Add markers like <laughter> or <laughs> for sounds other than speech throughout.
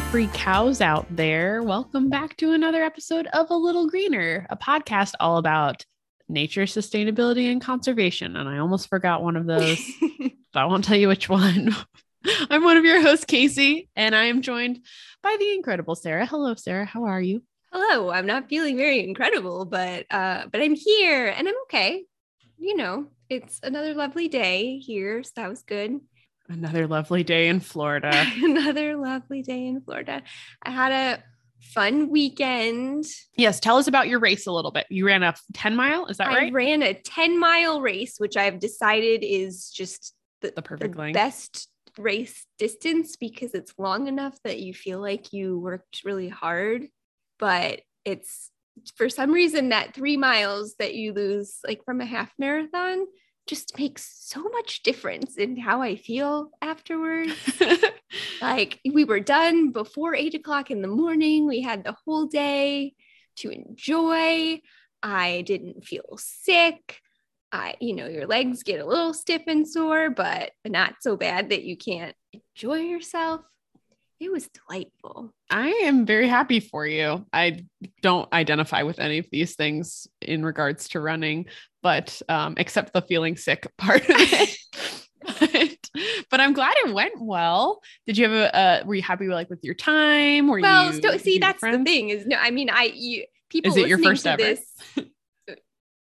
Well, hello, all you carefree cows out there. Welcome back to another episode of A Little Greener, a podcast all about nature, sustainability, and conservation. And I almost forgot one of those, <laughs> but I won't tell you which one. <laughs> I'm one of your hosts, Casey, and I am joined by the incredible Sara. Hello, Sara. How are you? Hello. I'm not feeling very incredible, but uh, but I'm here and I'm okay. You know, it's another lovely day here, so that was good. Another lovely day in Florida. <laughs> another lovely day in Florida. I had a fun weekend. Yes, tell us about your race a little bit. You ran a 10 mile, is that I right? I ran a 10 mile race, which I've decided is just the, The perfect length. best race distance because it's long enough that you feel like you worked really hard, but it's for some reason that three miles that you lose like from a half marathon just makes so much difference in how I feel afterwards. <laughs> like we were done before eight o'clock in the morning. We had the whole day to enjoy. I didn't feel sick. I, you know, your legs get a little stiff and sore, but not so bad that you can't enjoy yourself. It was delightful. I am very happy for you. I don't identify with any of these things in regards to running, but um, except the feeling sick <laughs> part of it. but, but I'm glad it went well. Did you have a? Uh, were you happy with like with your time? Were well, you? so, see, that's the thing is no, I mean, I you people Is it your first ever? this. <laughs>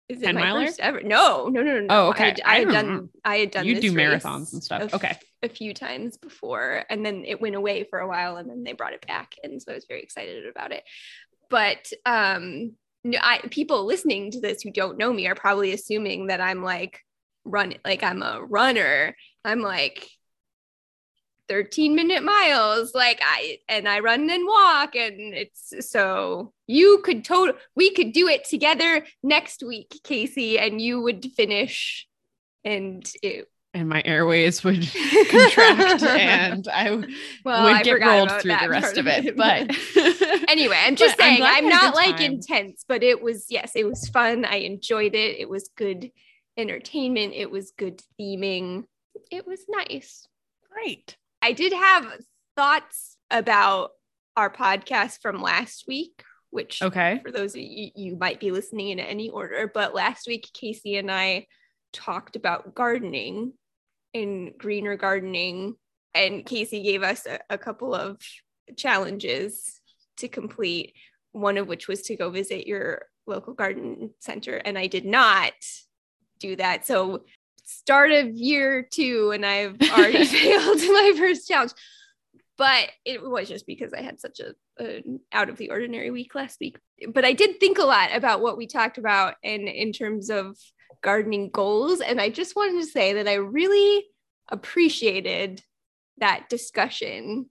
Is it 10 my miler? first ever? No, no, no, no. Oh, okay. I, had- I I had done. I had done. You do marathons and stuff. a Okay. a few times before, and then it went away for a while, and then they brought it back, and so I was very excited about it. But um, I people listening to this who don't know me are probably assuming that I'm like run, like I'm a runner. I'm like 13 minute miles like i and i run and walk and it's so you could total we could do it together next week casey and you would finish and it And my airways would <laughs> contract, and I would i get rolled through the rest of it. But <laughs> anyway i'm just I'm saying i'm, a not like intense but it was yes it was fun i enjoyed it it was good entertainment it was good theming it was nice great. I did have thoughts about our podcast from last week, which Okay. for those of you, you might be listening in any order, but last week Casey and I talked about gardening and greener gardening, and Casey gave us a, a couple of challenges to complete. One of which was to go visit your local garden center, and I did not do that. So start of year two, and I've already <laughs> failed <laughs> my first challenge. But it was just because I had such a an out of the ordinary week last week. But I did think a lot about what we talked about and in terms of gardening goals. And I just wanted to say that I really appreciated that discussion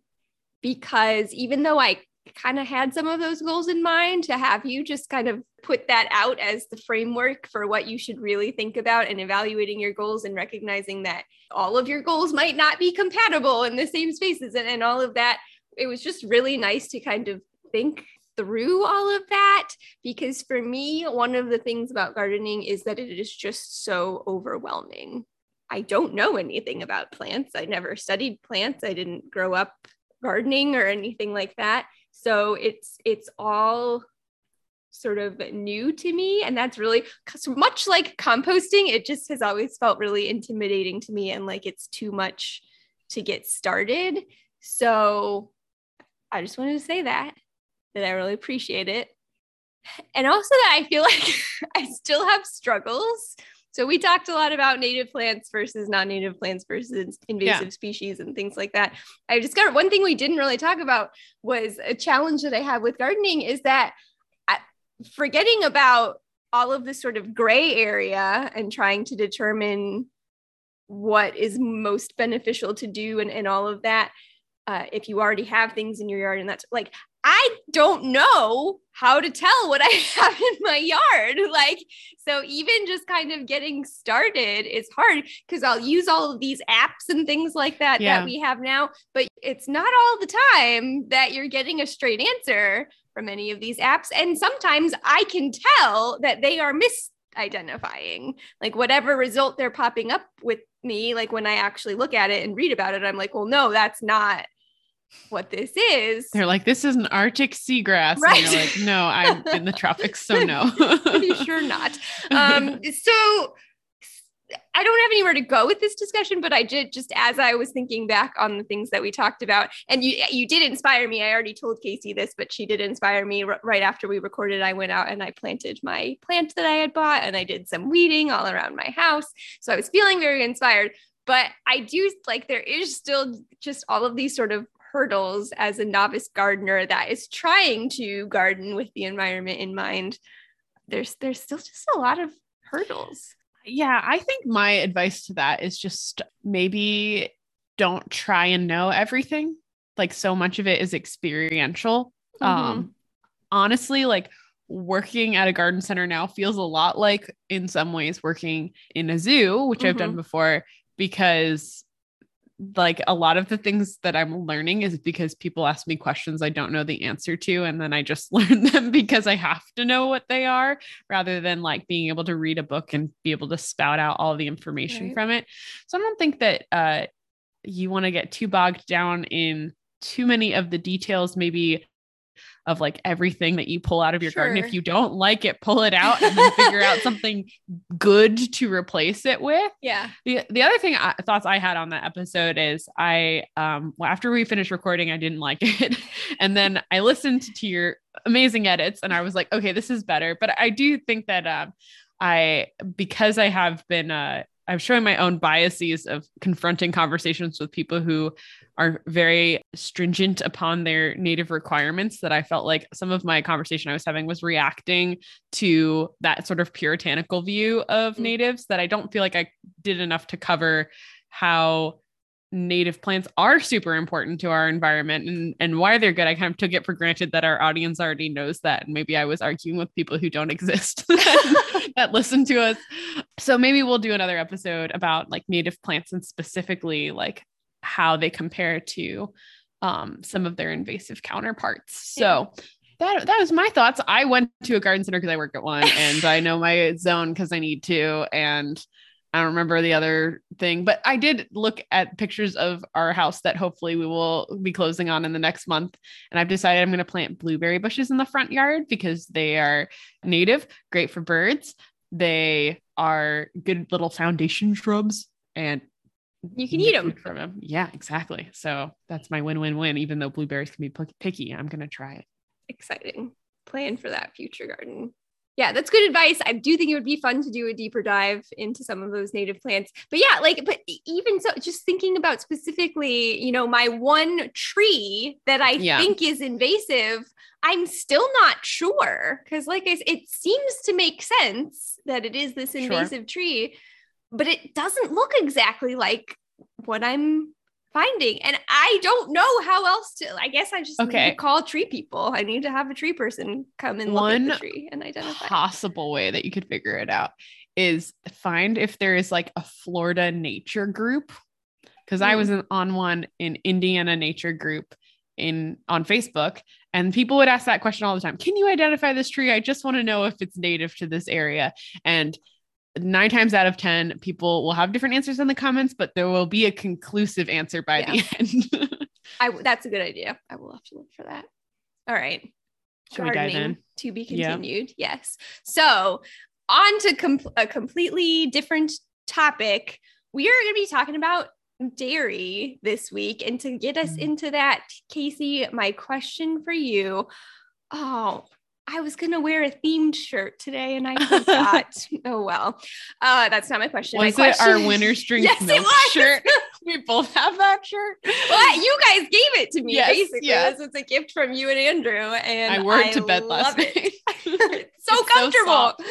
because even though I kind of had some of those goals in mind, to have you just kind of put that out as the framework for what you should really think about and evaluating your goals and recognizing that all of your goals might not be compatible in the same spaces and, and all of that. It was just really nice to kind of think through all of that because for me, one of the things about gardening is that it is just so overwhelming. I don't know anything about plants. I never studied plants. I didn't grow up gardening or anything like that. So it's it's all sort of new to me and that's really much like composting it just has always felt really intimidating to me and like it's too much to get started so i just wanted to say that that i really appreciate it. And also that i feel <laughs> like i still have struggles. So we talked a lot about native plants versus non-native plants versus invasive species and things like that. I discovered one thing we didn't really talk about was a challenge that i have with gardening is that forgetting about all of this sort of gray area and trying to determine what is most beneficial to do and, and all of that uh, if you already have things in your yard and that's like i don't know how to tell what i <laughs> have in my yard like so even just kind of getting started is hard because i'll use all of these apps and things like that Yeah. that we have now but it's not all the time that you're getting a straight answer from any of these apps. And sometimes I can tell that they are misidentifying, like whatever result they're popping up with me. Like when I actually look at it and read about it, I'm like, well, no, that's not what this is. They're like, this is an Arctic seagrass. Right. And you're like, no, I'm in the tropics, so no. <laughs> Sure not. Um, <laughs> so I don't have anywhere to go with this discussion, but I did just as I was thinking back on the things that we talked about, and you you did inspire me. I already told Casey this, but she did inspire me r- right after we recorded. I went out and I planted my plant that I had bought, and I did some weeding all around my house. So I was feeling very inspired. But I do like there is still just all of these sort of hurdles as a novice gardener that is trying to garden with the environment in mind. There's there's still just a lot of hurdles. yeah, I think my advice to that is just maybe don't try and know everything. Like so much of it is experiential. Um honestly, like working at a garden center now feels a lot like in some ways working in a zoo, which I've done before because like a lot of the things that I'm learning is because people ask me questions I don't know the answer to and then I just <laughs> learn them because I have to know what they are rather than like being able to read a book and be able to spout out all the information Right. from it. So I don't think that uh you want to get too bogged down in too many of the details maybe of like everything that you pull out of your garden. If you don't like it, pull it out and then figure out <laughs> something good to replace it with. Yeah. The, the other thing I, thoughts I had on that episode is I um well, after we finished recording I didn't like it <laughs> and then I listened to your amazing edits and I was like okay this is better but I do think that um I because I have been uh I'm showing my own biases of confronting conversations with people who are very stringent upon their native requirements that I felt like some of my conversation I was having was reacting to that sort of puritanical view of Mm. natives that I don't feel like I did enough to cover how native plants are super important to our environment and, and why they're good. I kind of took it for granted that our audience already knows that. And maybe I was arguing with people who don't <laughs> exist <laughs> that listen to us. So maybe we'll do another episode about like native plants and specifically like how they compare to um, some of their invasive counterparts. So that that was my thoughts. I went to a garden center because I work at one and I know my zone because I need to. And I don't remember the other thing, but I did look at pictures of our house that hopefully we will be closing on in the next month. And I've decided I'm going to plant blueberry bushes in the front yard because they are native, great for birds. They are good little foundation shrubs and You can eat eat 'em. food from them. Yeah, exactly. So that's my win win win. Even though blueberries can be picky, I'm going to try it. Exciting. Plan for that future garden. Yeah, that's good advice. I do think it would be fun to do a deeper dive into some of those native plants. But yeah, like, but even so, just thinking about specifically, you know, my one tree that I Yeah. think is invasive, I'm still not sure. Cause, like I said, it seems to make sense that it is this Sure. invasive tree, but it doesn't look exactly like what I'm finding. And I don't know how else to, I guess I just need Okay. to call tree people. I need to have a tree person come and look at the tree and identify. possible way that you could figure it out is find if there is like a Florida nature group. Because I Mm. was in, on one in Indiana nature group in on Facebook, and people would ask that question all the time. Can you identify this tree? I just want to know if it's native to this area. And nine times out of ten, people will have different answers in the comments, but there will be a conclusive answer by the end. <laughs> I that's a good idea. I will have to look for that. All right. Should we dive in? to be Yeah. continued. Yes. So on to com- a completely different topic. We are going to be talking about dairy this week. And to get us Mm. into that, Casey, my question for you. Oh, I was going to wear a themed shirt today and I <laughs> forgot. oh, well. Uh, that's not my question. was my it our question- winter <laughs> strength Yes, it milk was. shirt? <laughs> <laughs> we both have that shirt. well, you guys gave it to me. Yes, basically, this was a gift from you and Andrew, and I wore it to bed last it. night. <laughs> <laughs> It's so It's comfortable. soft.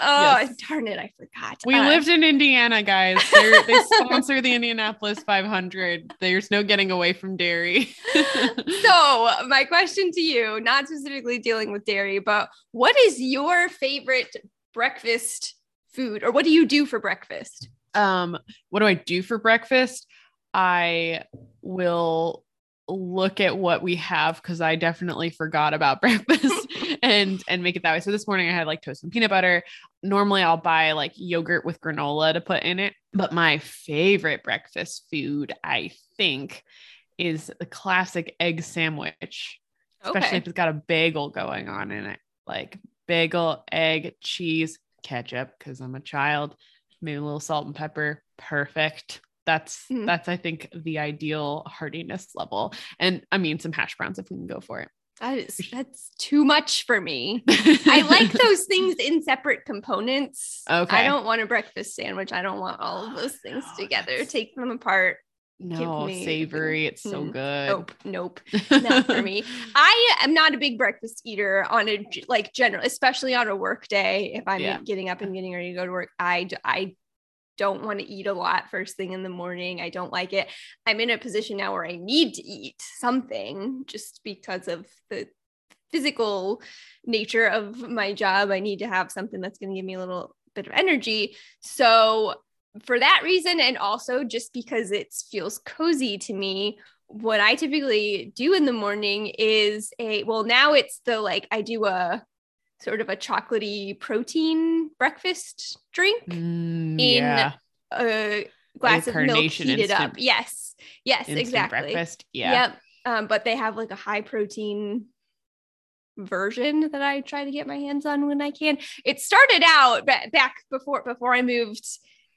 oh, Yes. darn it! I forgot. We Uh, lived in Indiana, guys. They're, they sponsor the Indianapolis 500. There's no getting away from dairy. So, my question to you, not specifically dealing with dairy, but what is your favorite breakfast food, or what do you do for breakfast? Um, what do I do for breakfast? I will look at what we have because I definitely forgot about <laughs> breakfast and and make it that way. So this morning I had like toast and peanut butter. Normally I'll buy like yogurt with granola to put in it, but my favorite breakfast food I think is the classic egg sandwich, especially Okay. if it's got a bagel going on in it. Like bagel, egg, cheese, ketchup, because I'm a child, maybe a little salt and pepper. Perfect. That's Mm. that's I think the ideal hardiness level. And I mean some hash browns if we can go for it. That is that's too much for me. <laughs> I like those things in separate components. Okay. I don't want a breakfast sandwich. I don't want all of those things No, together. Take them apart. No savory. It's so Mm. good. Nope, nope, not for me. <laughs> I am not a big breakfast eater on a like general, especially on a work day. If I'm Yeah. getting up and <laughs> getting ready to go to work, I I don't want to eat a lot first thing in the morning. I don't like it. I'm in a position now where I need to eat something just because of the physical nature of my job. I need to have something that's going to give me a little bit of energy. So for that reason, and also just because it feels cozy to me, what I typically do in the morning is a well, now it's the like I do a sort of a chocolatey protein breakfast drink, Mm, In yeah. a glass of milk heated up. instant- Yes, yes, Instant exactly. breakfast. Yeah. Yep. Um, but they have like a high protein version that I try to get my hands on when I can. It started out ba- back before before I moved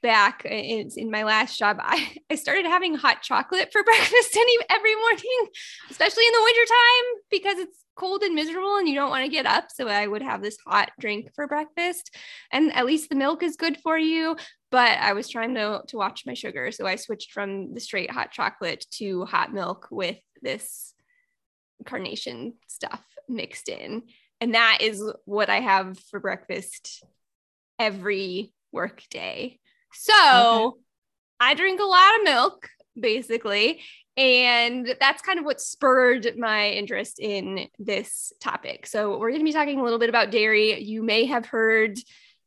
back in, in my last job. I, <laughs> I started having hot chocolate for <laughs> breakfast any every morning, especially in the wintertime because it's cold and miserable and you don't want to get up. So I would have this hot drink for breakfast. And at least the milk is good for you. But I was trying to, to watch my sugar. So I switched from the straight hot chocolate to hot milk with this carnation stuff mixed in. And that is what I have for breakfast every work day. So I drink a lot of milk, basically. And that's kind of what spurred my interest in this topic. So, we're going to be talking a little bit about dairy. You may have heard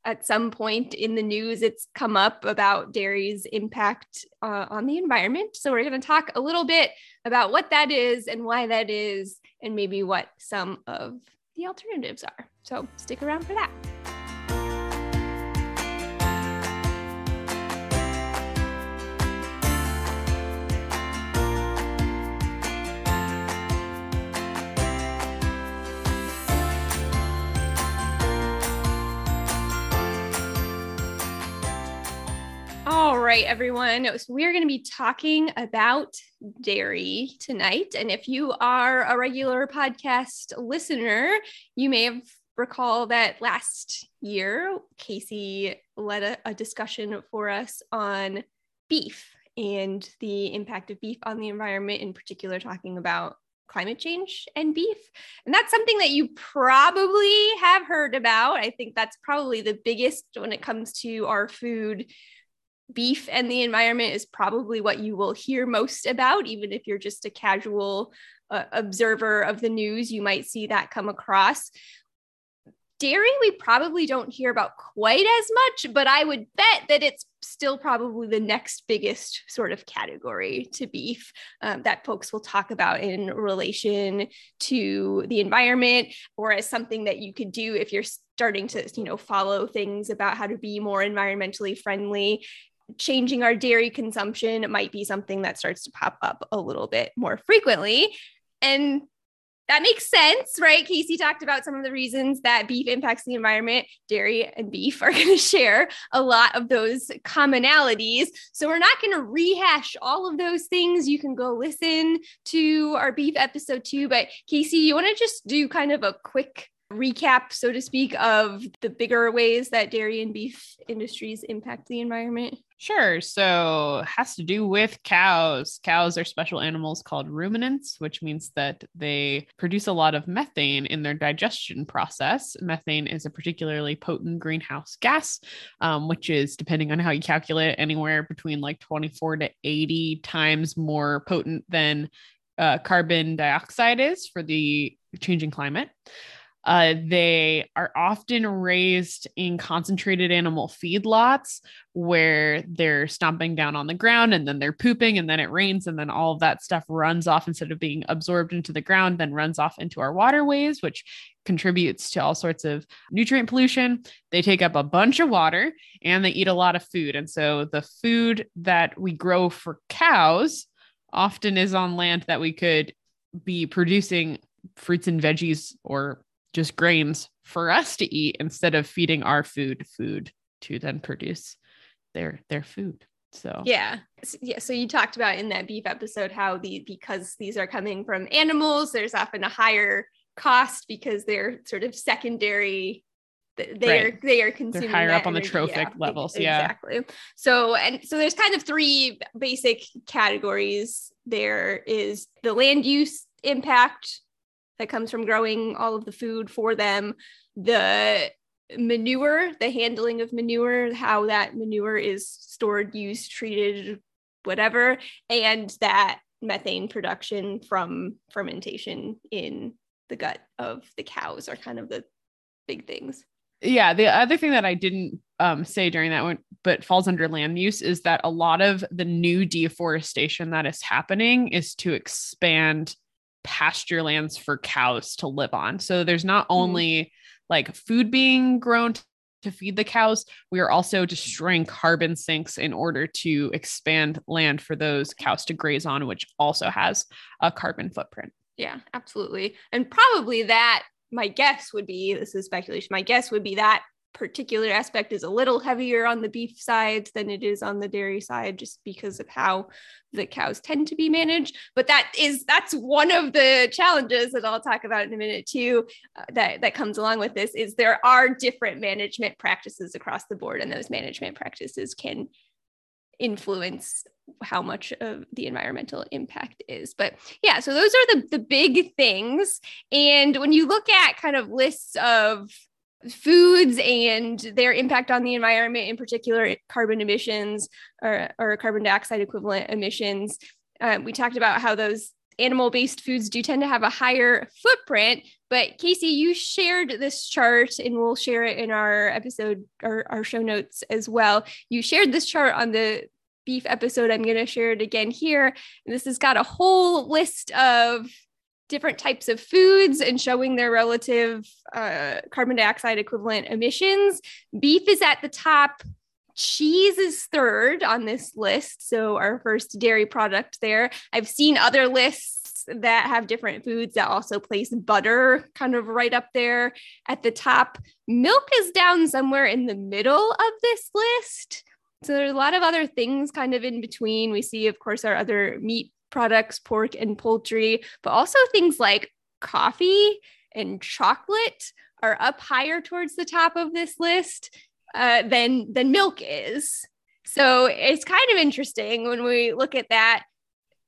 at some point in the news, it's come up about dairy's impact uh, on the environment. So, we're going to talk a little bit about what that is and why that is, and maybe what some of the alternatives are. So, stick around for that. Right, everyone. So we're going to be talking about dairy tonight. And if you are a regular podcast listener, you may have recall that last year, Casey led a, a discussion for us on beef and the impact of beef on the environment, in particular, talking about climate change and beef. And that's something that you probably have heard about. I think that's probably the biggest when it comes to our food beef and the environment is probably what you will hear most about even if you're just a casual uh, observer of the news you might see that come across. Dairy we probably don't hear about quite as much but i would bet that it's still probably the next biggest sort of category to beef um, that folks will talk about in relation to the environment or as something that you could do if you're starting to you know follow things about how to be more environmentally friendly changing our dairy consumption might be something that starts to pop up a little bit more frequently. And that makes sense, right? Casey talked about some of the reasons that beef impacts the environment. Dairy and beef are <laughs> going to share a lot of those commonalities. So we're not going to rehash all of those things. You can go listen to our beef episode too. But Casey, you want to just do kind of a quick recap, so to speak, of the bigger ways that dairy and beef industries impact the environment? Sure. So has to do with cows. Cows are special animals called ruminants, which means that they produce a lot of methane in their digestion process. Methane is a particularly potent greenhouse gas, um, which is, depending on how you calculate, anywhere between like 24 to 80 times more potent than uh, carbon dioxide is for the changing climate. Uh, they are often raised in concentrated animal feedlots where they're stomping down on the ground and then they're pooping and then it rains and then all of that stuff runs off instead of being absorbed into the ground, then runs off into our waterways, which contributes to all sorts of nutrient pollution. They take up a bunch of water and they eat a lot of food. And so the food that we grow for cows often is on land that we could be producing fruits and veggies or just grains for us to eat instead of feeding our food food to then produce their their food. So yeah, yeah. So you talked about in that beef episode how the because these are coming from animals, there's often a higher cost because they're sort of secondary they right. are they are consuming They're higher up on the trophic yeah, levels yeah exactly so and so there's kind of three basic categories there is the land use impact that comes from growing all of the food for them. The manure the handling of manure how that manure is stored used treated whatever and that methane production from fermentation in the gut of the cows are kind of the big things. Yeah the other thing that i didn't um, say during that one but falls under land use is that a lot of the new deforestation that is happening is to expand pasture lands for cows to live on so there's not mm-hmm. only like food being grown to feed the cows, we are also destroying carbon sinks in order to expand land for those cows to graze on, which also has a carbon footprint. Yeah, absolutely. And probably that, my guess would be this is speculation, my guess would be that particular aspect is a little heavier on the beef side than it is on the dairy side just because of how the cows tend to be managed. But that is that's one of the challenges that I'll talk about in a minute too uh, that that comes along with this is there are different management practices across the board and those management practices can influence how much of the environmental impact is. But yeah so those are the the big things. And when you look at kind of lists of foods and their impact on the environment, in particular carbon emissions or, or carbon dioxide equivalent emissions. Uh, we talked about how those animal based foods do tend to have a higher footprint. But Casey, you shared this chart and we'll share it in our episode or our show notes as well. You shared this chart on the beef episode. I'm going to share it again here. And this has got a whole list of different types of foods and showing their relative uh, carbon dioxide equivalent emissions. Beef is at the top. Cheese is third on this list. So, our first dairy product there. I've seen other lists that have different foods that also place butter kind of right up there at the top. Milk is down somewhere in the middle of this list. So there's a lot of other things kind of in between. We see, of course, our other meat products, pork and poultry, but also things like coffee and chocolate are up higher towards the top of this list uh, than than milk is. So it's kind of interesting when we look at that.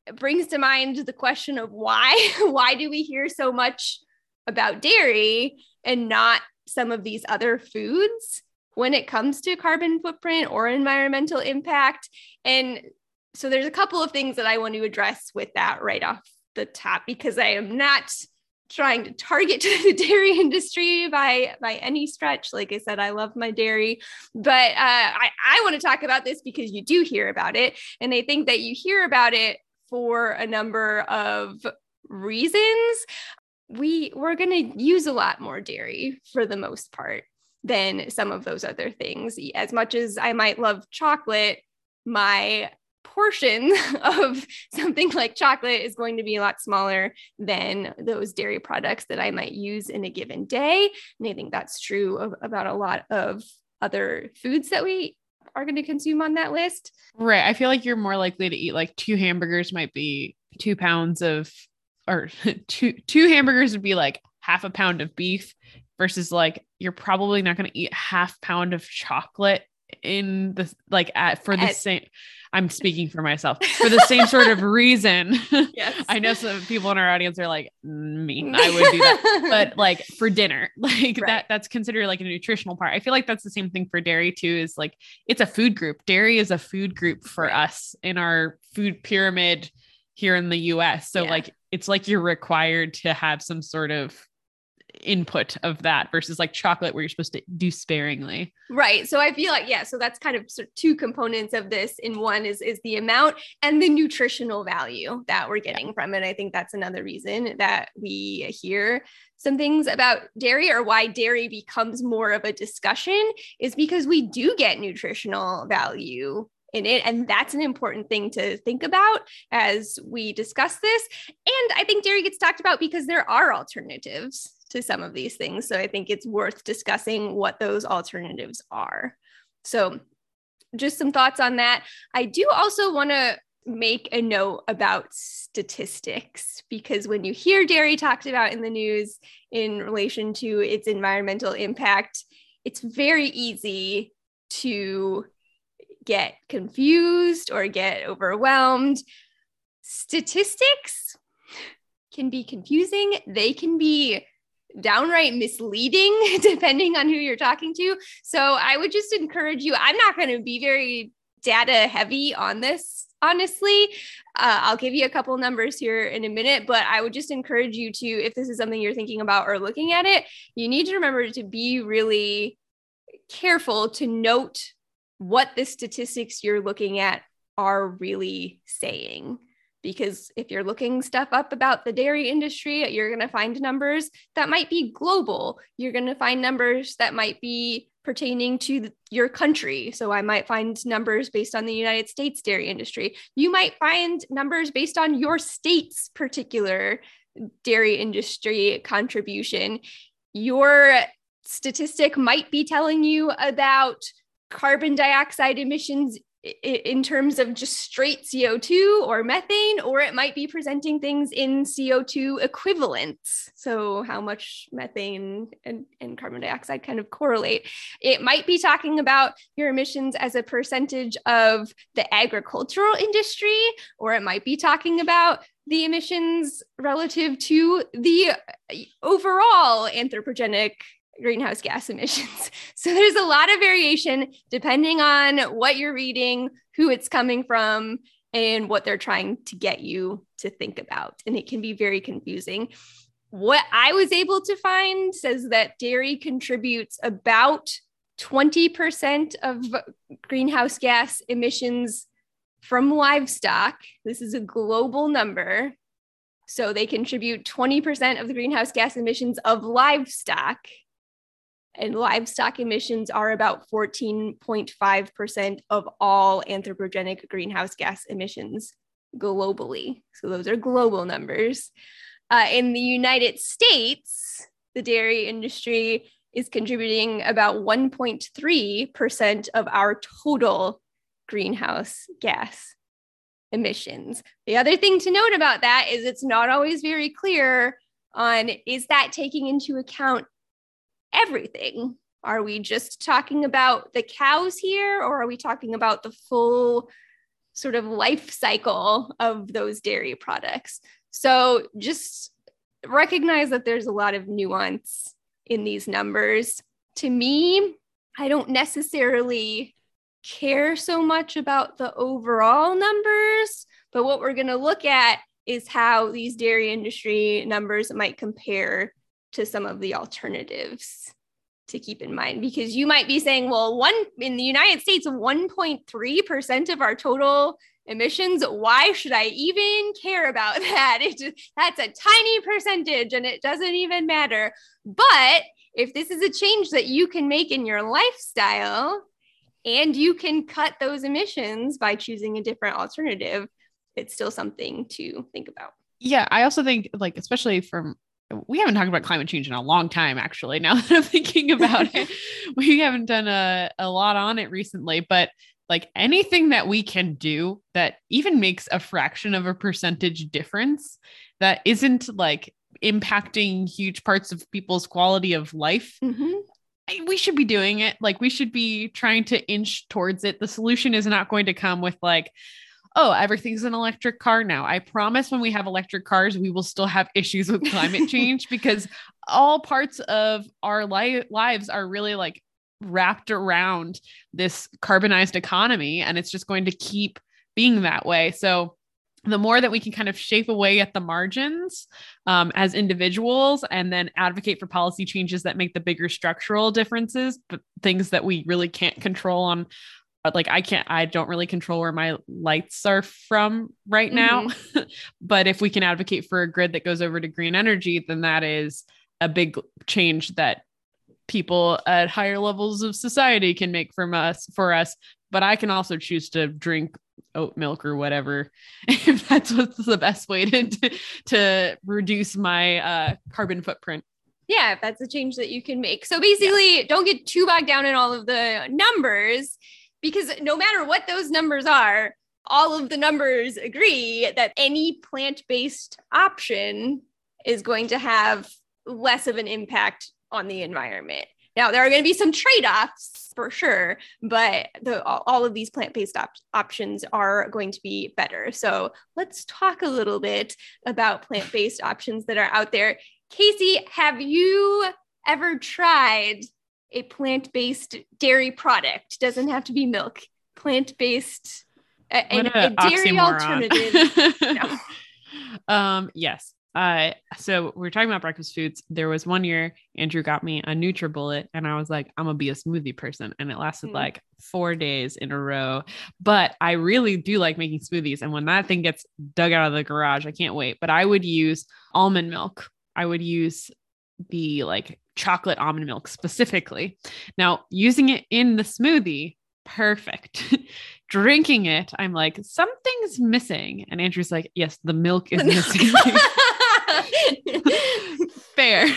It brings to mind the question of why <laughs> why do we hear so much about dairy and not some of these other foods when it comes to carbon footprint or environmental impact and so there's a couple of things that I want to address with that right off the top because I am not trying to target <laughs> the dairy industry by by any stretch. Like i said i love my dairy but uh, i i want to talk about this because you do hear about it and i think that you hear about it for a number of reasons. We we're going to use a lot more dairy for the most part than some of those other things. As much as i might love chocolate my portion <laughs> of something like chocolate is going to be a lot smaller than those dairy products that I might use in a given day. And I think that's true of, about a lot of other foods that we are going to consume on that list. Right. I feel like you're more likely to eat like two hamburgers might be two pounds of, or <laughs> two two hamburgers would be like half a pound of beef versus like you're probably not going to eat half pound of chocolate in the like at for the at, same I'm speaking for myself for the same sort of <laughs> reason. Yes. <laughs> I know some people in our audience are like mm, me. I would do that. <laughs> but like for dinner, like right. that that's considered like a nutritional part. I feel like that's the same thing for dairy too is like it's a food group. Dairy is a food group for right. us in our food pyramid here in the US. So yeah. like it's like you're required to have some sort of input of that versus like chocolate where you're supposed to do sparingly right so i feel like yeah so that's kind of, sort of two components of this in one is is the amount and the nutritional value that we're getting yeah. from it i think that's another reason that we hear some things about dairy or why dairy becomes more of a discussion is because we do get nutritional value in it. And that's an important thing to think about as we discuss this. And I think dairy gets talked about because there are alternatives to some of these things. So I think it's worth discussing what those alternatives are. So, just some thoughts on that. I do also want to make a note about statistics because when you hear dairy talked about in the news in relation to its environmental impact, it's very easy to get confused or get overwhelmed. Statistics can be confusing, they can be downright misleading <laughs> depending on who you're talking to. So I would just encourage you, I'm not going to be very data heavy on this honestly. Uh, I'll give you a couple numbers here in a minute, but I would just encourage you to, if this is something you're thinking about or looking at it, you need to remember to be really careful to note what the statistics you're looking at are really saying. Because if you're looking stuff up about the dairy industry, you're going to find numbers that might be global. You're going to find numbers that might be pertaining to your country. So I might find numbers based on the United States dairy industry. You might find numbers based on your state's particular dairy industry contribution. Your statistic might be telling you about carbon dioxide emissions in terms of just straight CO2 or methane, or it might be presenting things in CO2 equivalents. So, how much methane and, and carbon dioxide kind of correlate. It might be talking about your emissions as a percentage of the agricultural industry, or it might be talking about the emissions relative to the overall anthropogenic greenhouse gas <laughs> emissions. So there's a lot of variation depending on what you're reading, who it's coming from, and what they're trying to get you to think about. And it can be very confusing. What I was able to find says that dairy contributes about 20% of greenhouse gas emissions from livestock. This is a global number. So they contribute 20% of the greenhouse gas emissions of livestock and livestock emissions are about 14.5% of all anthropogenic greenhouse gas emissions globally. So those are global numbers. Uh, in the United States, the dairy industry is contributing about 1.3% of our total greenhouse gas emissions. The other thing to note about that is it's not always very clear on is that taking into account everything? Are we just talking about the cows here, or are we talking about the full sort of life cycle of those dairy products? So just recognize that there's a lot of nuance in these numbers. To me, I don't necessarily care so much about the overall numbers, but what we're going to look at is how these dairy industry numbers might compare to some of the alternatives to keep in mind because you might be saying well one in the united states 1.3% of our total emissions why should i even care about <laughs> that? It just, that's a tiny percentage and it doesn't even matter. But if this is a change that you can make in your lifestyle and you can cut those emissions by choosing a different alternative it's still something to think about. Yeah i also think like especially from we haven't talked about climate change in a long time actually now <laughs> that i'm thinking about it. <laughs> We haven't done a, a lot on it recently but like anything that we can do that even makes a fraction of a percentage difference that isn't like impacting huge parts of people's quality of life mm-hmm. we should be doing it. Like we should be trying to inch towards it. The solution is not going to come with like oh, everything's an electric car now. I promise when we have electric cars, we will still have <laughs> issues with climate change because all parts of our li- lives are really like wrapped around this carbonized economy and it's just going to keep being that way. So the more that we can kind of shape away at the margins um, as individuals and then advocate for policy changes that make the bigger structural differences, but things that we really can't control on like I can't I don't really control where my lights are from right now. Mm-hmm. <laughs> but if we can advocate for a grid that goes over to green energy, then that is a big change that people at higher levels of society can make from us for us but I can also choose to drink oat milk or whatever <laughs> if that's what's the best way to to, to reduce my uh, carbon footprint. Yeah, if that's a change that you can make. So basically, yeah. don't get too bogged down in all of the numbers because no matter what those numbers are, all of the numbers agree that any plant based option is going to have less of an impact on the environment. Now, there are going to be some trade offs for sure, but the, all of these plant based op- options are going to be better. So, let's talk a little bit about plant based options that are out there. Casey, have you ever tried a plant based dairy product? Doesn't have to be milk, plant based, a, a, dairy alternative. <laughs> no. Um, yes, uh, so we are talking about breakfast foods. There was one year Andrew got me a NutriBullet, and I was like, I'm gonna be a smoothie person, and it lasted mm. like four days in a row. But I really do like making smoothies, and when that thing gets dug out of the garage, I can't wait. But I would use almond milk. I would use the like chocolate almond milk specifically. Now, using it in the smoothie, perfect. <laughs> Drinking it, I'm like, something's missing. And Andrew's like, yes, the milk is missing. <laughs> Fair. <laughs>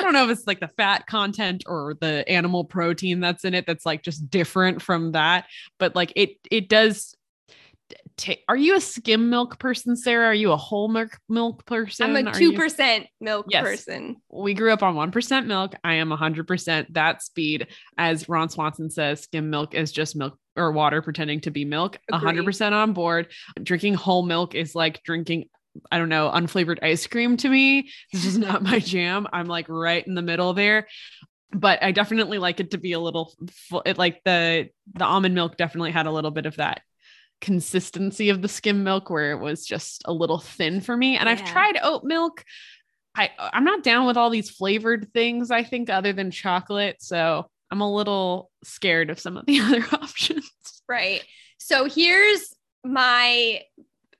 I don't know if it's like the fat content or the animal protein that's in it that's like just different from that, but like it it does T- are you a skim milk person, Sara? Are you a whole milk milk person? I'm a two percent milk yes. person. We grew up on one percent milk. I am hundred percent that speed. As Ron Swanson says, skim milk is just milk or water pretending to be milk. hundred percent on board. Drinking whole milk is like drinking I don't know, unflavored ice cream to me. This is not my <laughs> jam. I'm like right in the middle there. But I definitely like it to be a little it, like the the almond milk definitely had a little bit of that consistency of the skim milk where it was just a little thin for me. And yeah. I've tried oat milk. I I'm not down with all these flavored things, I think, other than chocolate. So I'm a little scared of some of the <laughs> other options. Right. So here's my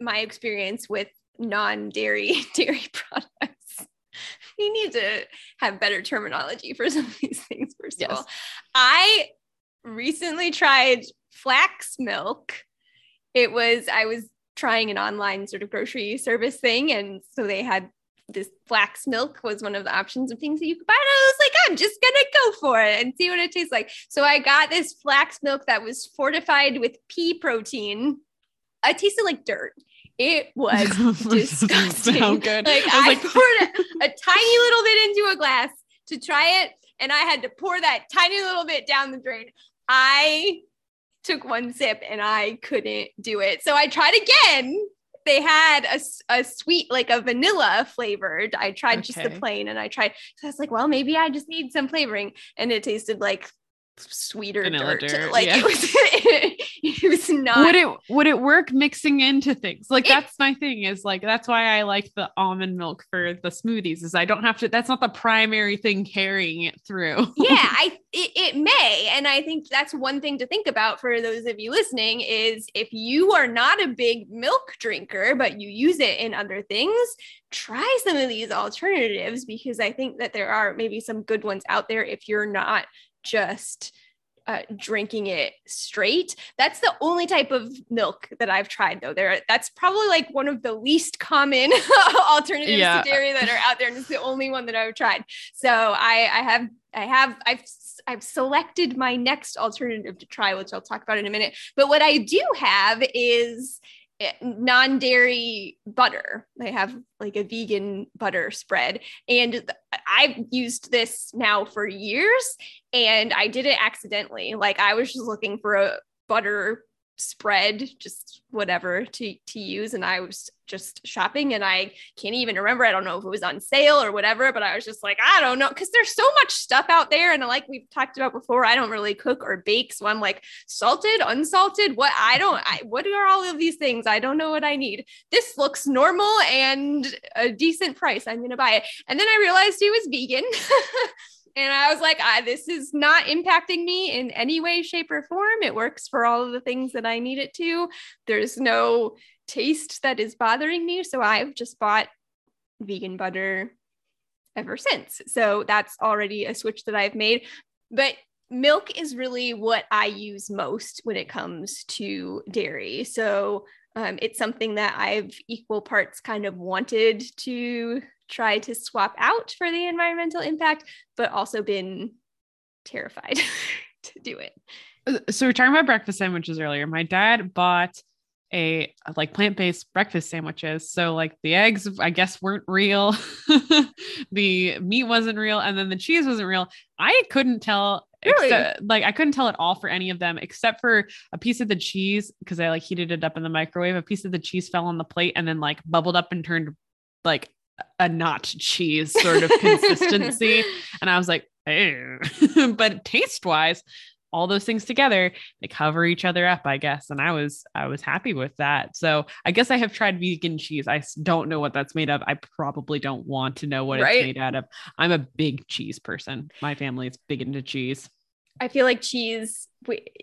my experience with non-dairy <laughs> dairy products. We need to have better terminology for some of these things. First yes. of all, I recently tried flax milk. It was I was trying an online sort of grocery service thing, and so they had this flax milk was one of the options of things that you could buy. And I was like, I'm just gonna go for it and see what it tastes like. So I got this flax milk that was fortified with pea protein. It tasted like dirt. It was <laughs> disgusting. Sound <laughs> good. Like I, I like, poured a, a tiny little bit into a glass to try it, and I had to pour that tiny little bit down the drain. I took one sip and I couldn't do it. So I tried again. They had a, a sweet, like a vanilla flavored. I tried okay. just the plain and I tried. So I was like, well, maybe I just need some flavoring. And it tasted like sweeter Vanilla dirt. dirt. Like yeah. <laughs> it was it was not would it would it work mixing into things? Like it, that's my thing is like that's why I like the almond milk for the smoothies is I don't have to that's not the primary thing carrying it through. yeah, <laughs> I it, it may and I think that's one thing to think about for those of you listening is if you are not a big milk drinker but you use it in other things, try some of these alternatives because I think that there are maybe some good ones out there if you're not just uh, drinking it straight. That's the only type of milk that I've tried, though. There, that's probably like one of the least common <laughs> alternatives yeah. to dairy that are out there, and it's the only one that I've tried. So I, I have, I have, I've, I've selected my next alternative to try, which I'll talk about in a minute. But what I do have is non-dairy butter. They have like a vegan butter spread. And I've used this now for years and I did it accidentally. Like I was just looking for a butter spread, just whatever to to use. And I was just shopping and I can't even remember. I don't know if it was on sale or whatever, but I was just like, I don't know. Cause there's so much stuff out there. And like we've talked about before, I don't really cook or bake. So I'm like, salted, unsalted, what I don't, I, what are all of these things? I don't know what I need. This looks normal and a decent price. I'm going to buy it. And then I realized it was vegan. <laughs> And I was like, ah, this is not impacting me in any way, shape, or form. It works for all of the things that I need it to. There's no taste that is bothering me. So I've just bought vegan butter ever since. So that's already a switch that I've made. But milk is really what I use most when it comes to dairy. So um, it's something that I've equal parts kind of wanted to try to swap out for the environmental impact, but also been terrified <laughs> to do it. Uh, so we are talking about breakfast sandwiches earlier. My dad bought a like plant-based breakfast sandwiches. So like the eggs, I guess, weren't real. <laughs> the meat wasn't real, and then the cheese wasn't real. I couldn't tell Really? Except, like I couldn't tell at all for any of them except for a piece of the cheese because I like heated it up in the microwave. A piece of the cheese fell on the plate and then like bubbled up and turned like a not cheese sort of consistency. <laughs> And I was like, eh. <laughs> but taste wise, all those things together they cover each other up i guess. And i was i was happy with that. So i guess i have tried vegan cheese. I don't know what that's made of. I probably don't want to know what right? it's made out of. I'm a big cheese person. My family is big into cheese. I feel like cheese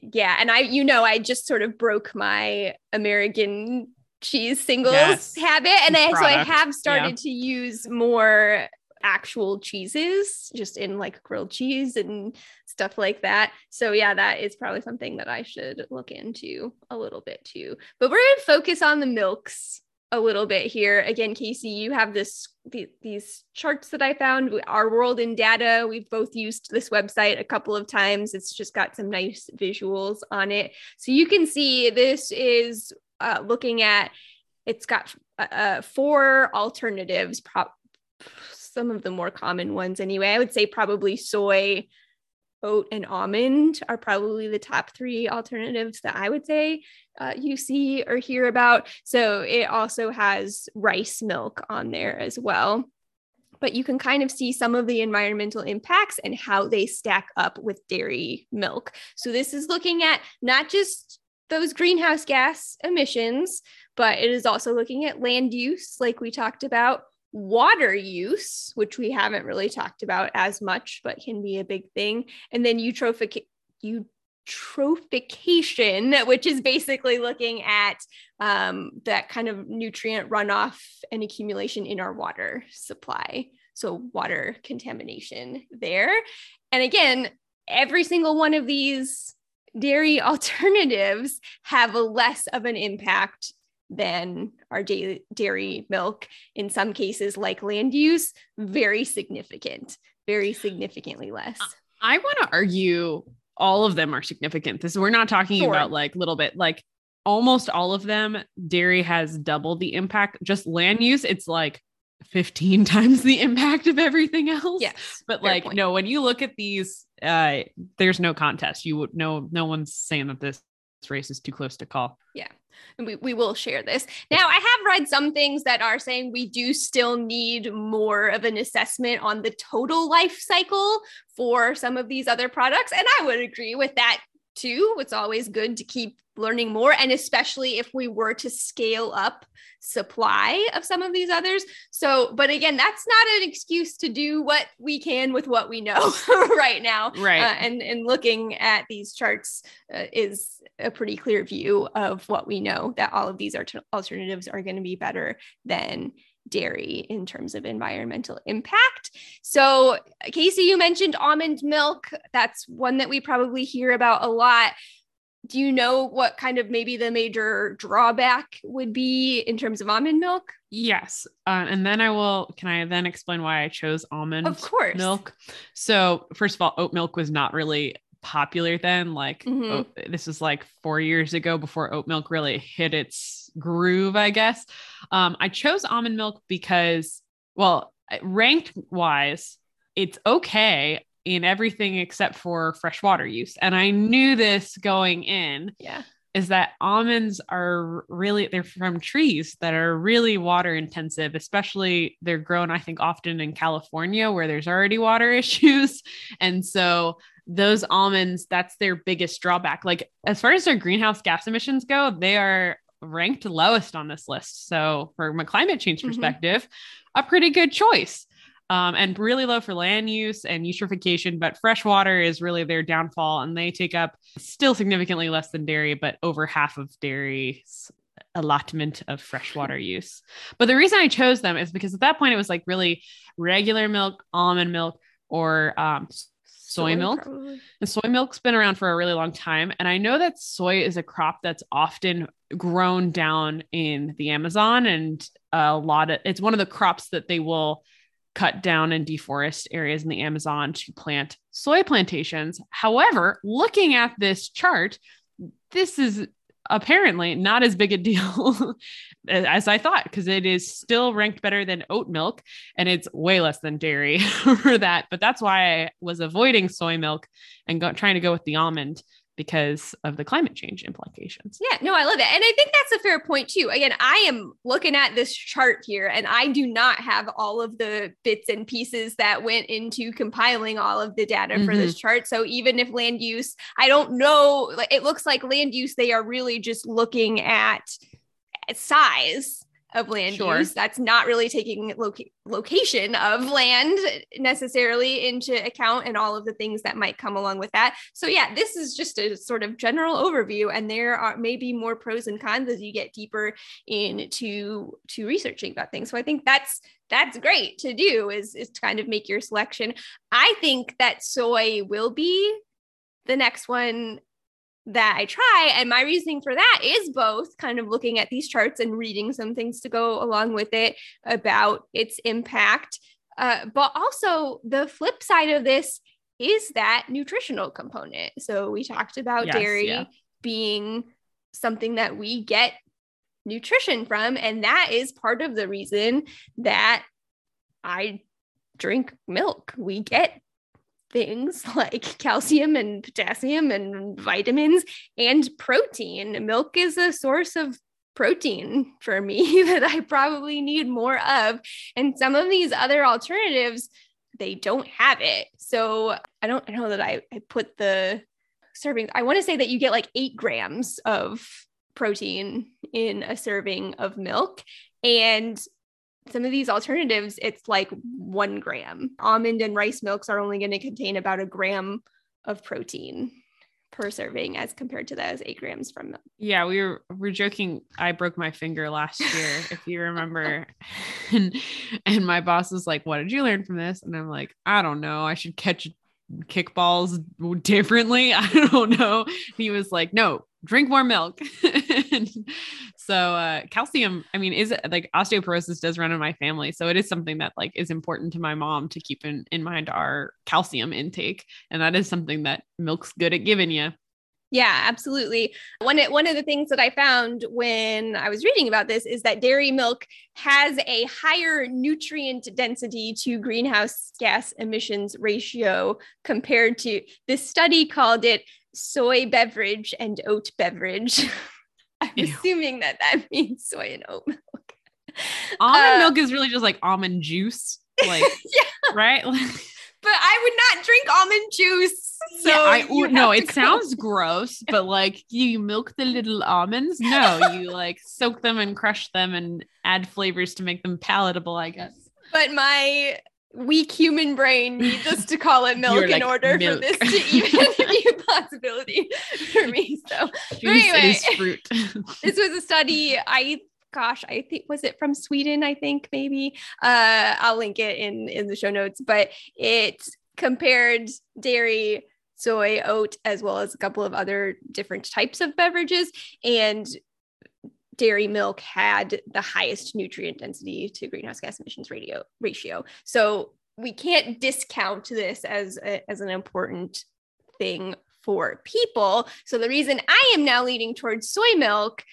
yeah. And i you know i just sort of broke my american cheese singles yes. habit and I, so i have started yeah. to use more actual cheeses just in like grilled cheese and stuff like that. So yeah, that is probably something that I should look into a little bit too. But we're going to focus on the milks a little bit here. Again, Casey, you have this the, these charts that I found. Our World in Data. We've both used this website a couple of times. It's just got some nice visuals on it, so you can see this is uh, looking at. It's got uh, uh four alternatives, some of the more common ones anyway. I would say probably soy, oat, and almond are probably the top three alternatives that I would say uh, you see or hear about. So it also has rice milk on there as well. But you can kind of see some of the environmental impacts and how they stack up with dairy milk. So this is looking at not just those greenhouse gas emissions, but it is also looking at land use, like we talked about, water use, which we haven't really talked about as much, but can be a big thing, and then eutrophic eutrophication, which is basically looking at um, that kind of nutrient runoff and accumulation in our water supply. So, water contamination there. And again, every single one of these dairy <laughs> alternatives have less of an impact than our dairy milk. In some cases, like land use, very significant, very significantly less. I want to argue all of them are significant. This we're not talking sure. about like little bit like almost all of them dairy has doubled the impact just land use it's like 15 <laughs> times the impact of everything else yes but like point. no when you look at these uh there's no contest you would no no one's saying that this race is too close to call yeah and we, we will share this. Now, I have read some things that are saying we do still need more of an assessment on the total life cycle for some of these other products. And I would agree with that too. It's always good to keep learning more. And especially if we were to scale up supply of some of these others. So, but again, that's not an excuse to do what we can with what we know <laughs> right now. Right. Uh, and, and looking at these charts uh, is a pretty clear view of what we know that all of these alternatives are going to be better than dairy in terms of environmental impact. So, Casey, you mentioned almond milk. That's one that we probably hear about a lot do you know what kind of maybe the major drawback would be in terms of almond milk? Yes. Uh, and then I will, can I then explain why I chose almond milk of course. milk? So, first of all, oat milk was not really popular then. Like, mm-hmm. oat, this was like four years ago before oat milk really hit its groove, I guess. Um, I chose almond milk because, well, ranked wise, it's okay in everything except for fresh water use. And I knew this going in. Yeah. Is that almonds are really, they're from trees that are really water intensive, especially they're grown, I think, often in California where there's already water <laughs> issues. And so those almonds, that's their biggest drawback. Like, as far as their greenhouse gas emissions go, they are ranked lowest on this list. So, from a climate change mm-hmm. perspective, mm-hmm. a pretty good choice um, and really low for land use and eutrophication. But freshwater is really their downfall, and they take up still significantly less than dairy, but over half of dairy's allotment of freshwater <laughs> use. But the reason I chose them is because at that point it was like really regular milk, almond milk, or um, soy, milk. probably. And soy milk's been around for a really long time. And I know that soy is a crop that's often grown down in the Amazon and a lot of it's one of the crops that they will cut down and deforest areas in the Amazon to plant soy plantations. However, looking at this chart, this is apparently not as big a deal <laughs> as I thought because it is still ranked better than oat milk and it's way less than dairy <laughs> for that. But that's why I was avoiding soy milk and go, trying to go with the almond because of the climate change implications. Yeah, no, I love it. And I think that's a fair point too. Again, I am looking at this chart here and I do not have all of the bits and pieces that went into compiling all of the data for this mm-hmm. chart. So even if land use, I don't know, like it looks like land use, they are really just looking at size of land Sure. use. That's not really taking loca- location of land necessarily into account and all of the things that might come along with that. So yeah, this is just a sort of general overview and there are maybe more pros and cons as you get deeper into to researching about things. So I think that's that's great to do is is to kind of make your selection. I think that soy will be the next one that I try. And my reasoning for that is both kind of looking at these charts and reading some things to go along with it about its impact. Uh, but also, the flip side of this is that nutritional component. So, we talked about Yes, dairy yeah. being something that we get nutrition from. And that is part of the reason that I drink milk. We get things <laughs> like calcium and potassium and vitamins and protein. Milk is a source of protein for me <laughs> that I probably need more of. And some of these other alternatives, they don't have it. So I don't know that I, I put the serving. I want to say that you get like eight grams of protein in a serving of milk. And some of these alternatives, it's like one gram. Almond and rice milks are only going to contain about a gram of protein per serving as compared to those eight grams from milk. Yeah, we were we're joking. I broke my finger last year, if you remember. <laughs> And and my boss was like, What did you learn from this? And I'm like, I don't know. I should catch kickballs differently. <laughs> I don't know. He was like, No, drink more milk. <laughs> And so uh calcium, I mean, is like osteoporosis does run in my family. So it is something that like is important to my mom to keep in, in mind our calcium intake. And that is something that milk's good at giving you. Yeah, absolutely. One one of the things that I found when I was reading about this is that dairy milk has a higher nutrient density to greenhouse gas emissions ratio compared to this study called it soy beverage and oat beverage. <laughs> I'm Ew. assuming that that <laughs> means soy and oat milk. <laughs> Almond Uh, milk is really just like almond juice. Like <laughs> yeah, right? but I would not drink almond juice. So yeah, I, no, it go- sounds gross, but like you milk the little almonds. No, you like soak them and crush them and add flavors to make them palatable, I guess. but my weak human brain needs us to call it <laughs> milk in like, order milk. for this to even <laughs> be a possibility for me. So anyway. fruit. <laughs> this was a study I gosh, I think was it from Sweden, I think maybe. Uh I'll link it in in the show notes, but it compared dairy, soy, oat as well as a couple of other different types of beverages and dairy milk had the highest nutrient density to greenhouse gas emissions radio ratio. So we can't discount this as a, as an important thing for people. So the reason I am now leaning towards soy milk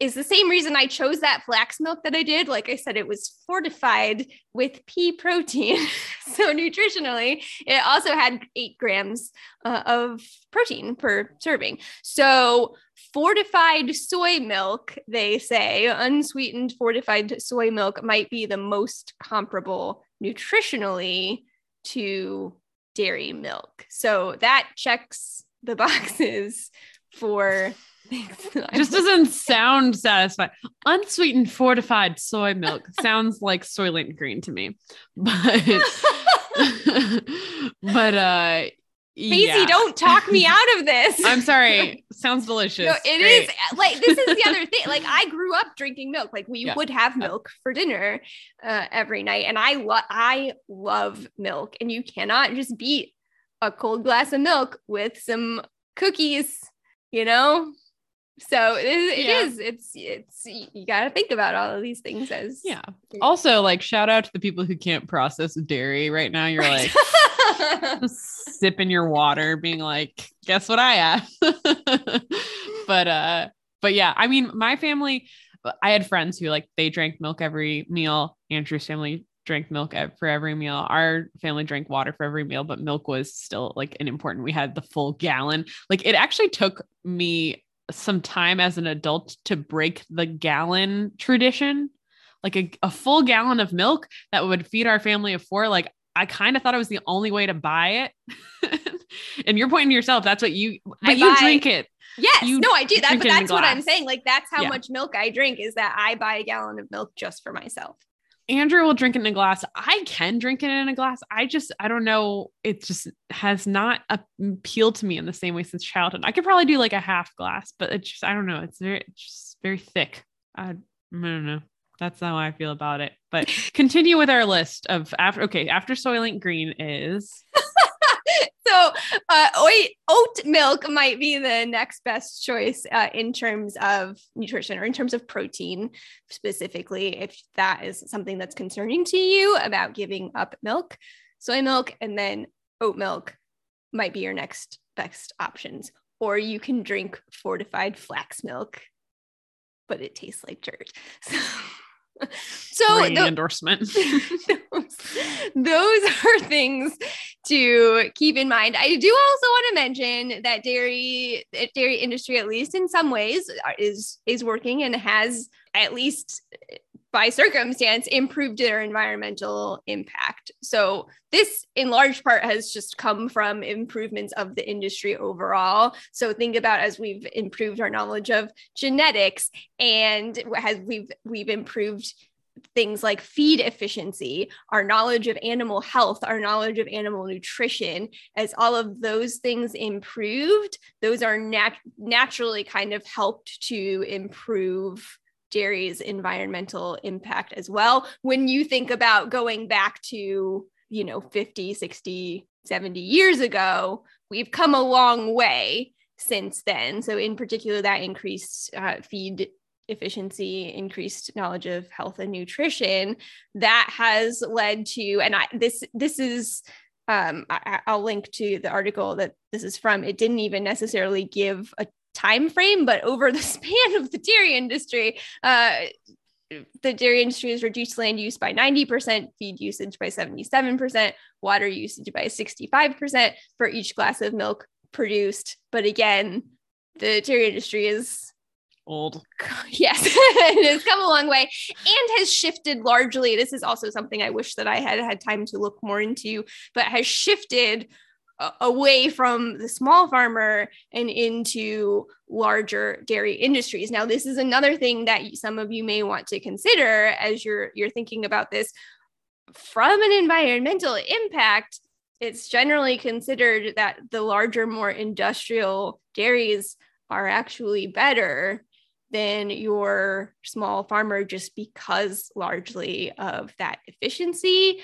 is the same reason I chose that flax milk that I did. Like I said, it was fortified with pea protein. <laughs> so nutritionally, it also had eight grams uh, of protein per serving. So fortified soy milk, they say, unsweetened fortified soy milk might be the most comparable nutritionally to dairy milk. So that checks the boxes for things that I Just doesn't sound satisfying. Unsweetened fortified soy milk <laughs> sounds like Soylent Green to me. But <laughs> but uh Casey, yeah. don't talk me out of this. <laughs> I'm sorry. Sounds delicious. No, it Great. is like this is the other thing. Like I grew up drinking milk. Like we Yeah. would have milk for dinner uh, every night, and I love I love milk, and you cannot just beat a cold glass of milk with some cookies, you know? So it, it Yeah. is. It's it's you got to think about all of these things as Yeah. Also, like shout out to the people who can't process dairy right now. You're like <laughs> <laughs> sipping your water, being like, guess what I have? <laughs> but uh, but yeah, I mean, my family, I had friends who like they drank milk every meal. Andrew's family drank milk for every meal. Our family drank water for every meal, but milk was still like an important. We had the full gallon. Like it actually took me some time as an adult to break the gallon tradition. Like a, a full gallon of milk that would feed our family of four. Like I kind of thought it was the only way to buy it. <laughs> and you're pointing to yourself. That's what you, but I you buy- drink it. Yes, You no, I do that, but it in a that's what I'm saying. Like that's how Yeah. much milk I drink is that I buy a gallon of milk just for myself. Andrew will drink it in a glass. I can drink it in a glass. I just, I don't know. It just has not appealed to me in the same way since childhood. I could probably do like a half glass, but it's just, I don't know. It's very, it's just very thick. I, I don't know. That's how I feel about it. But <laughs> continue with our list of after. Okay, after Soylent Green is <laughs> <laughs> so uh, oat, milk might be the next best choice uh, in terms of nutrition or in terms of protein specifically if that is something that's concerning to you about giving up milk soy milk and then oat milk might be your next best options or you can drink fortified flax milk but it tastes like dirt <laughs> so, so the- endorsement. those, <laughs> those are things to keep in mind. I do also want to mention that dairy dairy industry, at least in some ways, is is working and has at least by circumstance improved their environmental impact. So this in large part has just come from improvements of the industry overall. So think about as we've improved our knowledge of genetics and has we've we've improved things like feed efficiency, our knowledge of animal health, our knowledge of animal nutrition, as all of those things improved, those are nat- naturally kind of helped to improve dairy's environmental impact as well. When you think about going back to, you know, 50, 60, 70 years ago, we've come a long way since then. So, in particular, that increased uh, feed efficiency, increased knowledge of health and nutrition, that has led to, and I this this is um, I, I'll link to the article that this is from. It didn't even necessarily give a time frame, but over the <laughs> span of the dairy industry, uh, the dairy industry has reduced land use by 90%, feed usage by 77%, water usage by 65% for each glass of milk produced. But again, the dairy industry is Old. <laughs> yes, <laughs> it has come a long way and has shifted largely. This is also something I wish that I had had time to look more into, but has shifted away from the small farmer and into larger dairy industries. Now, this is another thing that some of you may want to consider as you're you're thinking about this from an environmental impact. It's generally considered that the larger, more industrial dairies are actually better than your small farmer just because largely of that efficiency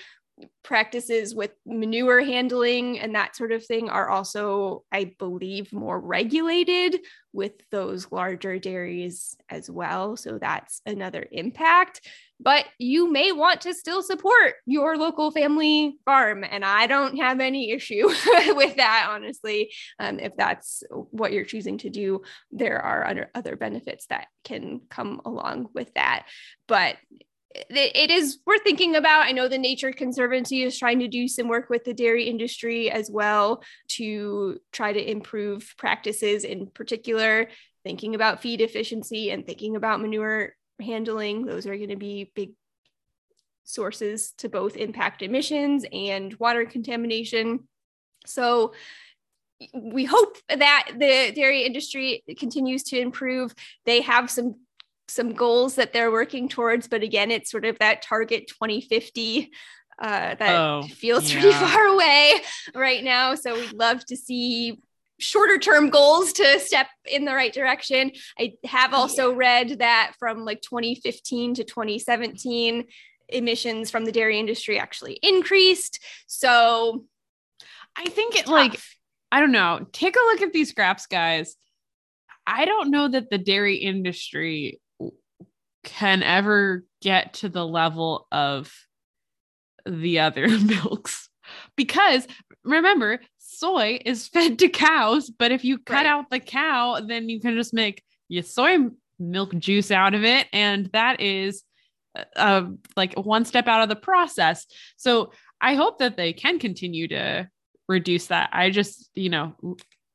practices with manure handling and that sort of thing are also i believe more regulated with those larger dairies as well. So that's another impact. But you may want to still support your local family farm and i don't have any issue <laughs> with that honestly. Um, if that's what you're choosing to do there are other, other benefits that can come along with that. But it, is worth thinking about. I know the Nature Conservancy is trying to do some work with the dairy industry as well to try to improve practices, in particular, thinking about feed efficiency and thinking about manure handling. Those are going to be big sources to both impact emissions and water contamination. So, we hope that the dairy industry continues to improve. They have some some goals that they're working towards, but again, it's sort of that target 2050 uh, that Oh, feels pretty far away right now. So we'd love to see shorter term goals to step in the right direction. I have also read that from like 2015 to 2017, emissions from the dairy industry actually increased. So I think it like I don't know. Take a look at these graphs, guys. I don't know that the dairy industry can ever get to the level of the other <laughs> milks because remember, soy is fed to cows, but if you cut Right. out the cow, then you can just make your soy milk juice out of it. And that is uh, uh, like one step out of the process. So I hope that they can continue to reduce that. I just, you know,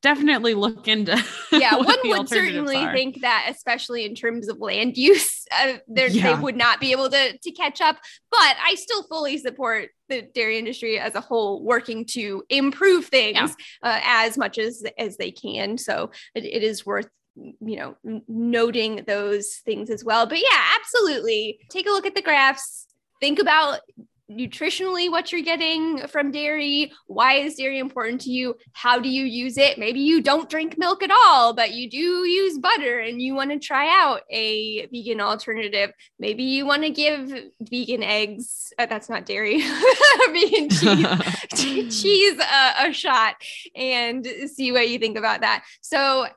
definitely look into <laughs> yeah, one would certainly are. think that, especially in terms of land use, uh, they're- they would not be able to to catch up. But I still fully support the dairy industry as a whole working to improve things Yeah. uh, as much as as they can. So it, it is worth you know noting those things as well. But yeah, absolutely, take a look at the graphs. Think about nutritionally what you're getting from dairy? Why is dairy important to you? How do you use it? Maybe you don't drink milk at all but you do use butter and you want to try out a vegan alternative. Maybe you want to give vegan eggs uh, that's not dairy <laughs> vegan <laughs> cheese cheese a, a shot and see what you think about that. So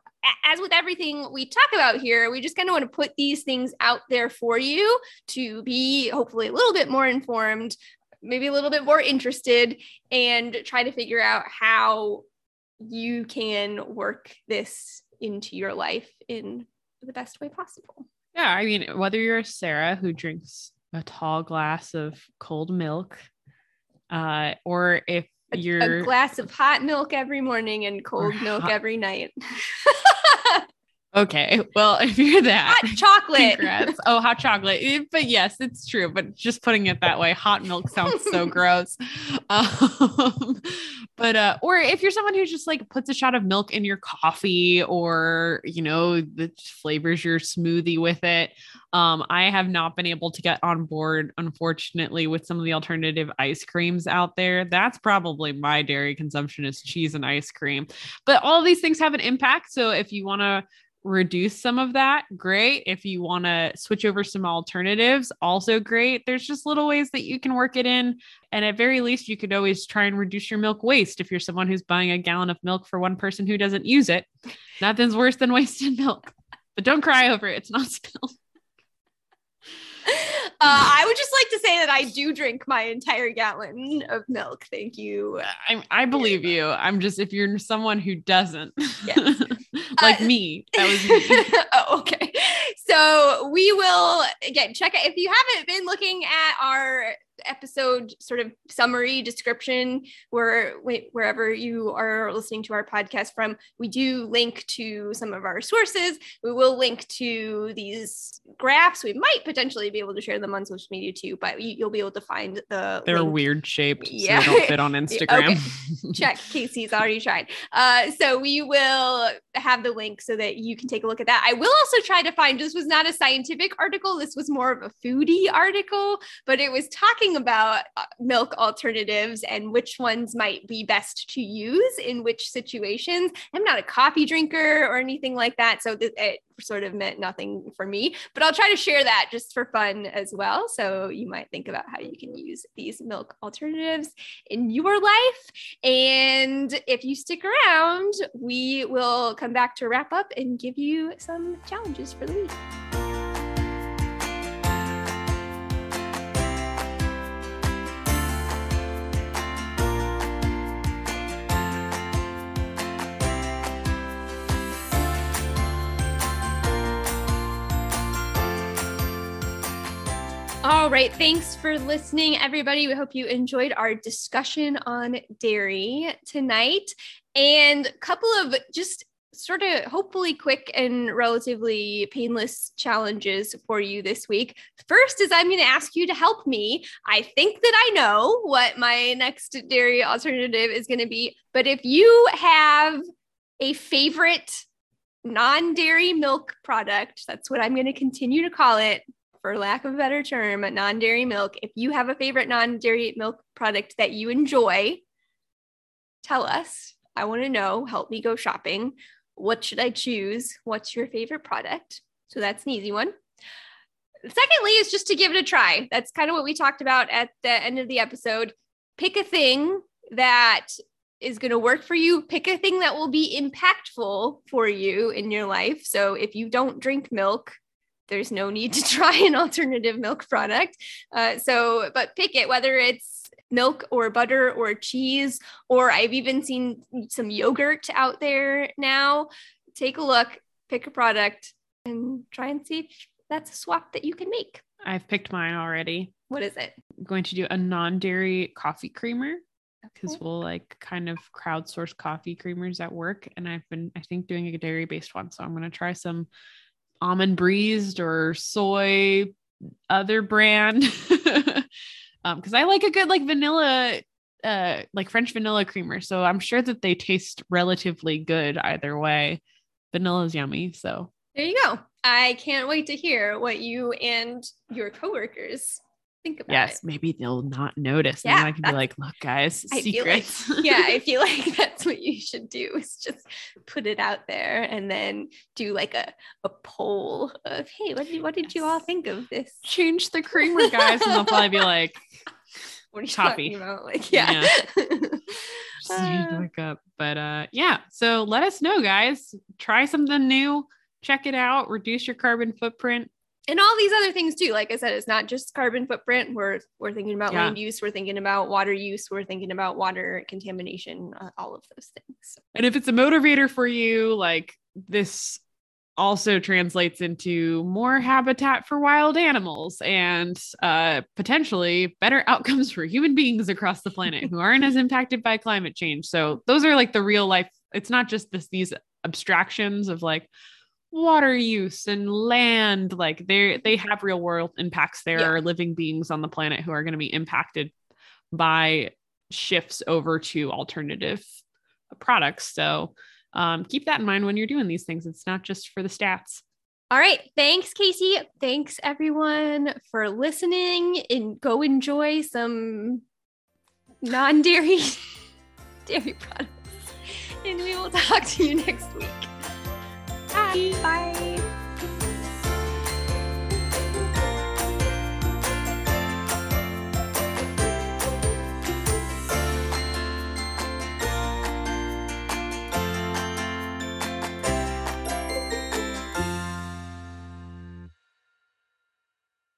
as with everything we talk about here, we just kind of want to put these things out there for you to be hopefully a little bit more informed, maybe a little bit more interested, and try to figure out how you can work this into your life in the best way possible. Yeah, I mean, whether you're Sara who drinks a tall glass of cold milk, uh, or if A, you're a glass of hot milk every morning and cold milk hot- every night. <laughs> okay, well, <laughs> if you're that, hot chocolate. congrats. Oh, hot chocolate. Eh, But yes, it's true. But just putting it that way, hot milk sounds so <laughs> gross. Um, <laughs> but uh, or if you're someone who just like puts a shot of milk in your coffee, or you know, that flavors your smoothie with it. Um, I have not been able to get on board, unfortunately, with some of the alternative ice creams out there. That's probably my dairy consumption is cheese and ice cream. But all these things have an impact. So if you want to reduce some of that, great. If you want to switch over some alternatives, also great. There's just little ways that you can work it in. And at very least, you could always try and reduce your milk waste if you're someone who's buying a gallon of milk for one person who doesn't use it. Nothing's worse than wasted <laughs> milk. But don't cry over it. It's not spilled. <laughs> Uh, I would just like to say that I do drink my entire gallon of milk. Thank you. I, I believe you. I'm just, if you're someone who doesn't, Yes. <laughs> <laughs> like Uh, me, that was me. <laughs> oh, okay. So we will again check it. If you haven't been looking at our episode sort of summary description where wherever you are listening to our podcast from we do link to some of our sources. We will link to these graphs. We might potentially be able to share them on social media too but you, you'll be able to find the They're link. weird shaped, Yeah. so they don't fit on <laughs> Instagram. <laughs> check casey's already tried. Uh so we will have the link so that you can take a look at that. I will also try to find this was not a scientific article this was more of a foodie article but it was talking about uh, milk alternatives and which ones might be best to use in which situations. I'm not a coffee drinker or anything like that so th- it sort of meant nothing for me but i'll try to share that just for fun as well. So you might think about how you can use these milk alternatives in your life. And if you stick around, we will come back to wrap up and give you some challenges for the week. All right. Thanks for listening, everybody. We hope you enjoyed our discussion on dairy tonight and a couple of just sort of hopefully quick and relatively painless challenges for you this week. First is I'm going to ask you to help me. I think that I know what my next dairy alternative is going to be, but if you have a favorite non dairy milk product, that's what I'm going to continue to call it for lack of a better term, non dairy milk. If you have a favorite non dairy milk product that you enjoy, tell us. I want to know. Help me go shopping. What should I choose? What's your favorite product? So that's an easy one. Secondly, is just to give it a try. That's kind of what we talked about at the end of the episode. Pick a thing that is going to work for you. Pick a thing that will be impactful for you in your life. So if you don't drink milk, there's no need to <laughs> try an alternative milk product. Uh, so, but pick it, whether it's milk or butter or cheese, or I've even seen some yogurt out there now. Take a look, pick a product, and try and see if that's a swap that you can make. I've picked mine already. What is it? I'm going to do a non-dairy coffee creamer because Okay. we'll like kind of crowdsource coffee creamers at work. And I've been, I think, doing a dairy based one. So I'm going to try some Almond Breeze or soy other brand. <laughs> um, because I like a good like vanilla, uh, like French vanilla creamer. So I'm sure that they taste relatively good either way. Vanilla is yummy. So There you go. I can't wait to hear what you and your coworkers think about yes, it. maybe they'll not notice. and Yeah, then I can be like, look, guys, I feel like, secrets. <laughs> yeah, I <laughs> feel like that's what you should do is just put it out there and then do like a, a poll of, hey, what did, what did you all think of this? change the <laughs> creamer, guys. And they'll probably be like, What are you talking about? Like, yeah. just the Uh, look up. But uh yeah. So let us know, guys. Try something new. Check it out. Reduce your carbon footprint. And all these other things too. Like I said, it's not just carbon footprint. We're we're thinking about Yeah. land use. We're thinking about water use. We're thinking about water contamination. Uh, all of those things. And if it's a motivator for you, like this also translates into more habitat for wild animals and uh, potentially better outcomes <laughs> for human beings across the planet who aren't as impacted by climate change. So those are like the real life. It's not just this these abstractions of like water use and land. Like they they have real world impacts. There Yeah. are living beings on the planet who are going to be impacted by shifts over to alternative products. So um, keep that in mind when you're doing these things. It's not just for the stats. All right. Thanks, Casey. Thanks everyone for listening and go enjoy some non-dairy <laughs> dairy products. And we will talk to you next week. Bye. Bye.